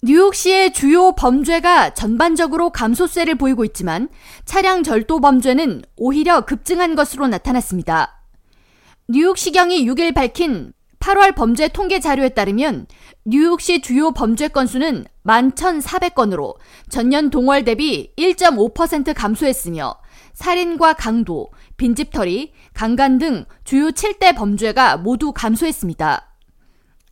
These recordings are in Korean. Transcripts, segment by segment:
뉴욕시의 주요 범죄가 전반적으로 감소세를 보이고 있지만 차량 절도 범죄는 오히려 급증한 것으로 나타났습니다. 뉴욕시경이 6일 밝힌 8월 범죄 통계 자료에 따르면 뉴욕시 주요 범죄 건수는 11,400건으로 전년 동월 대비 1.5% 감소했으며 살인과 강도, 빈집털이, 강간 등 주요 7대 범죄가 모두 감소했습니다.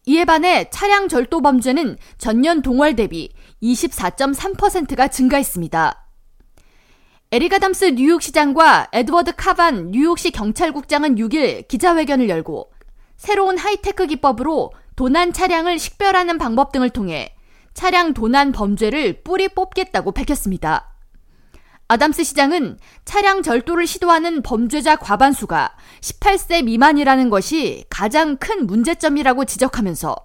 이에 반해 차량 절도 범죄는 전년 동월 대비 24.3%가 증가했습니다. 에릭 아담스 뉴욕 시장과 에드워드 카반 뉴욕시 경찰국장은 6일 기자회견을 열고 새로운 하이테크 기법으로 도난 차량을 식별하는 방법 등을 통해 차량 도난 범죄를 뿌리 뽑겠다고 밝혔습니다. 아담스 시장은 차량 절도를 시도하는 범죄자 과반수가 18세 미만이라는 것이 가장 큰 문제점이라고 지적하면서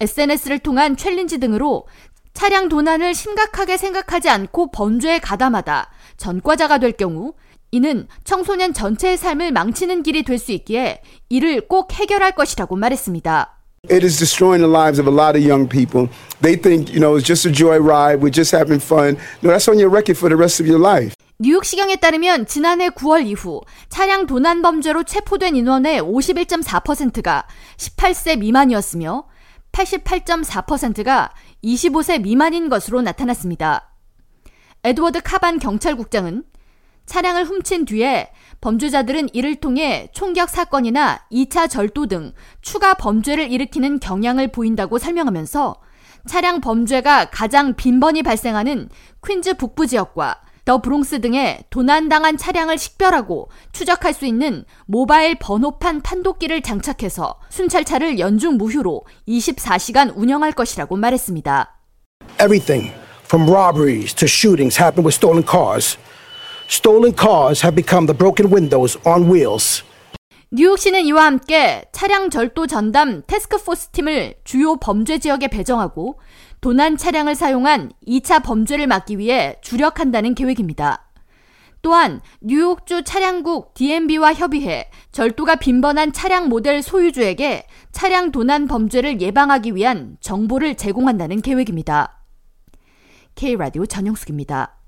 SNS를 통한 challenge 등으로 차량 도난을 심각하게 생각하지 않고 범죄에 가담하다 전과자가 될 경우 이는 청소년 전체의 삶을 망치는 길이 될 수 있기에 이를 꼭 해결할 것이라고 말했습니다. It is destroying the lives of a lot of young people. They think, you know, it's just a joyride, we're just having fun. No, that's on your record for the rest of your life. 뉴욕시경에 따르면 지난해 9월 이후 차량 도난 범죄로 체포된 인원의 51.4%가 18세 미만이었으며 88.4%가 25세 미만인 것으로 나타났습니다. 에드워드 카반 경찰국장은 차량을 훔친 뒤에 범죄자들은 이를 통해 총격 사건이나 2차 절도 등 추가 범죄를 일으키는 경향을 보인다고 설명하면서 차량 범죄가 가장 빈번히 발생하는 퀸즈 북부 지역과 더 브롱스 등의 도난당한 차량을 식별하고 추적할 수 있는 모바일 번호판 판독기를 장착해서 순찰차를 연중 무휴로 24시간 운영할 것이라고 말했습니다. Everything from robberies to shootings happen with stolen cars. Stolen cars have become the broken windows on wheels. 뉴욕시는 이와 함께 차량 절도 전담 테스크포스 팀을 주요 범죄 지역에 배정하고 도난 차량을 사용한 2차 범죄를 막기 위해 주력한다는 계획입니다. 또한 뉴욕주 차량국 DMB와 협의해 절도가 빈번한 차량 모델 소유주에게 차량 도난 범죄를 예방하기 위한 정보를 제공한다는 계획입니다. K라디오 전영숙입니다.